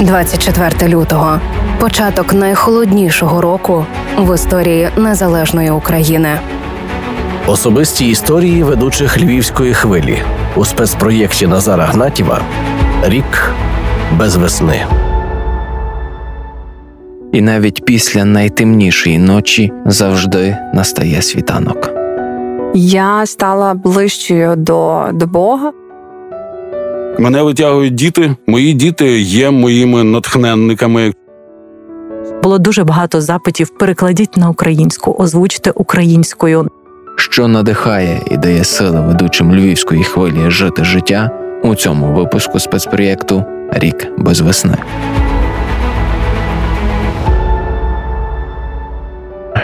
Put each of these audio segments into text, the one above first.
24 лютого початок найхолоднішого року в історії незалежної України. Особисті історії ведучих львівської хвилі у спецпроєкті Назара Гнатіва Рік без весни. І навіть після найтемнішої ночі завжди настає світанок. Я стала ближчою до, до Бога. Мене витягують діти. Мої діти є моїми натхненниками. Було дуже багато запитів. Перекладіть на українську, озвучте українською. Що надихає і дає сили ведучим львівської хвилі жити життя у цьому випуску спецпроєкту Рік без весни.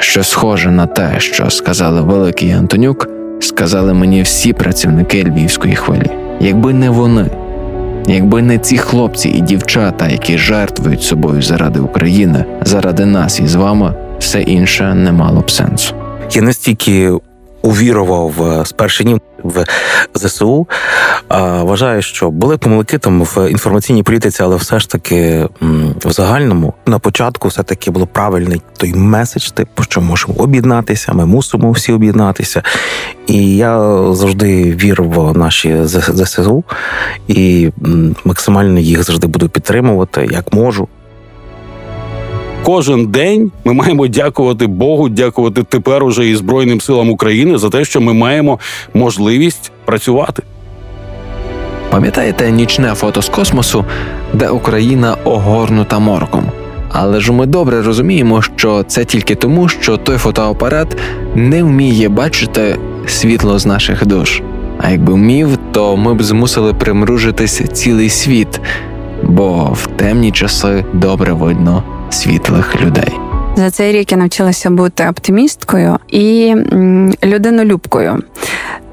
Що схоже на те, що сказали великий Антонюк, сказали мені всі працівники львівської хвилі. Якби не вони, якби не ці хлопці і дівчата, які жертвують собою заради України, заради нас і з вами, все інше не мало б сенсу. Я настільки увірував в- з перших днів в ЗСУ. Вважаю, що були помилки там в інформаційній політиці, але все ж таки в загальному на початку все таки було правильний той меседж, типу, що можемо об'єднатися, ми мусимо всі об'єднатися. І я завжди вірив в наші ЗСУ і максимально їх завжди буду підтримувати, як можу. Кожен день ми маємо дякувати Богу, дякувати тепер уже і Збройним силам України за те, що ми маємо можливість працювати. Пам'ятаєте нічне фото з космосу, де Україна огорнута морком? Але ж ми добре розуміємо, що це тільки тому, що той фотоапарат не вміє бачити світло з наших душ. А якби вмів, то ми б змусили примружитись цілий світ, бо в темні часи добре видно світлих людей. За цей рік я навчилася бути оптимісткою і людинолюбкою,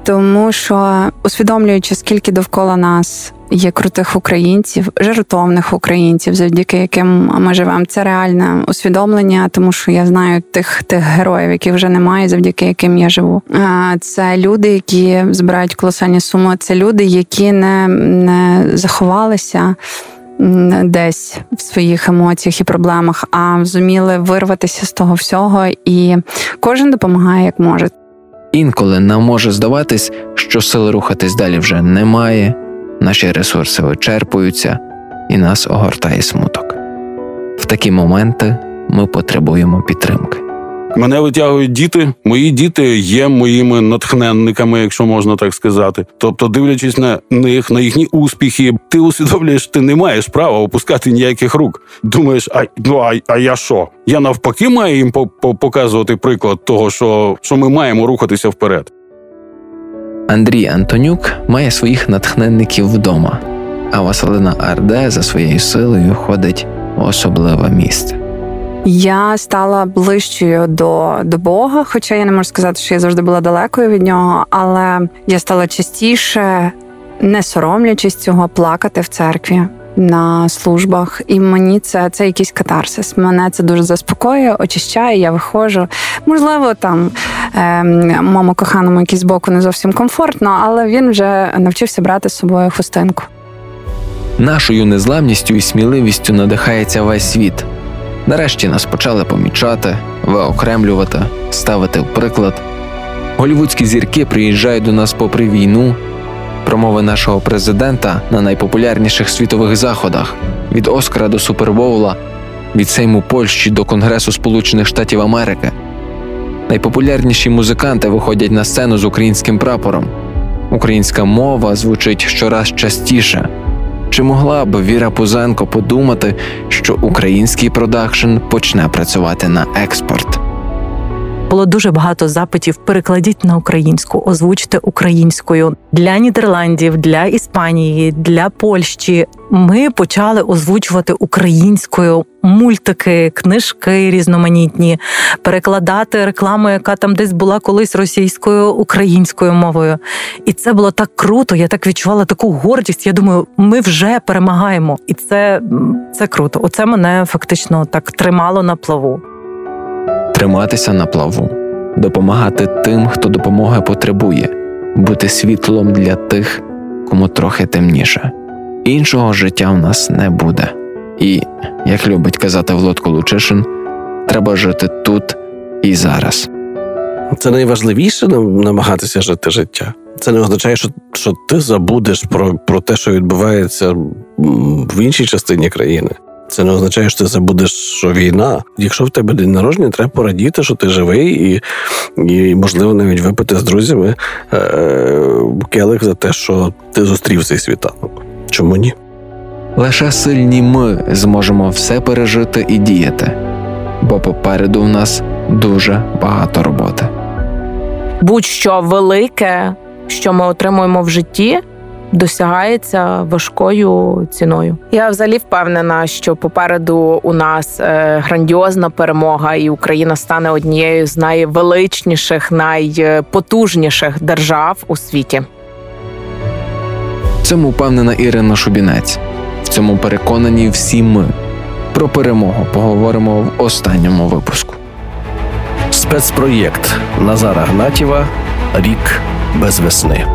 тому що усвідомлюючи, скільки довкола нас є крутих українців, жертовних українців, завдяки яким ми живемо, це реальне усвідомлення, тому що я знаю тих тих героїв, яких вже немає, завдяки яким я живу. Це люди, які збирають колосальні суми. Це люди, які не, не заховалися десь в своїх емоціях і проблемах, а зуміли вирватися з того всього, і кожен допомагає як може. Інколи нам може здаватись, що сили рухатись далі вже немає, наші ресурси вичерпуються, і нас огортає смуток. В такі моменти ми потребуємо підтримки. Мене витягують діти. Мої діти є моїми натхненниками, якщо можна так сказати. Тобто, дивлячись на них, на їхні успіхи, ти усвідомлюєш, ти не маєш права опускати ніяких рук. Думаєш, а ну а, а я що? Я навпаки маю їм по- по- показувати приклад того, що, що ми маємо рухатися вперед. Андрій Антонюк має своїх натхненників вдома, а Василина Арде за своєю силою ходить в особливе місце. Я стала ближчою до, до Бога, хоча я не можу сказати, що я завжди була далекою від нього, але я стала частіше, не соромлячись цього, плакати в церкві. На службах, і мені це, це якийсь катарсис. Мене це дуже заспокоює, очищає. Я виходжу. Можливо, там ем, моєму коханому якийсь боку не зовсім комфортно, але він вже навчився брати з собою хустинку. Нашою незламністю і сміливістю надихається весь світ. Нарешті нас почали помічати, виокремлювати, ставити в приклад. Голівудські зірки приїжджають до нас попри війну. Промови нашого президента на найпопулярніших світових заходах від Оскара до Супербоула, від Сейму Польщі до Конгресу Сполучених Штатів Америки. Найпопулярніші музиканти виходять на сцену з українським прапором. Українська мова звучить щораз частіше. Чи могла б Віра Пузенко подумати, що український продакшн почне працювати на експорт? Було дуже багато запитів. Перекладіть на українську, озвучте українською для Нідерландів, для Іспанії, для Польщі. Ми почали озвучувати українською мультики, книжки різноманітні, перекладати рекламу, яка там десь була колись російською українською мовою. І це було так круто. Я так відчувала таку гордість. Я думаю, ми вже перемагаємо, і це, це круто. Оце мене фактично так тримало на плаву. Триматися на плаву, допомагати тим, хто допомоги потребує, бути світлом для тих, кому трохи темніше. Іншого життя в нас не буде. І, як любить казати Володко Лучишин, треба жити тут і зараз. Це найважливіше нам- намагатися жити життя. Це не означає, що, що ти забудеш про, про те, що відбувається в іншій частині країни. Це не означає, що ти забудеш, що війна. Якщо в тебе день народження, треба порадіти, що ти живий, і, і можливо навіть випити з друзями е, келих за те, що ти зустрів цей світанок. Чому ні? Лише сильні ми зможемо все пережити і діяти, бо попереду в нас дуже багато роботи. Будь-що велике, що ми отримуємо в житті, досягається важкою ціною. Я взагалі впевнена, що попереду у нас е, грандіозна перемога, і Україна стане однією з найвеличніших, найпотужніших держав у світі. В цьому впевнена Ірина Шубінець. Цьому переконані всі ми. Про перемогу поговоримо в останньому випуску. Спецпроєкт Назара Гнатєва Рік без весни.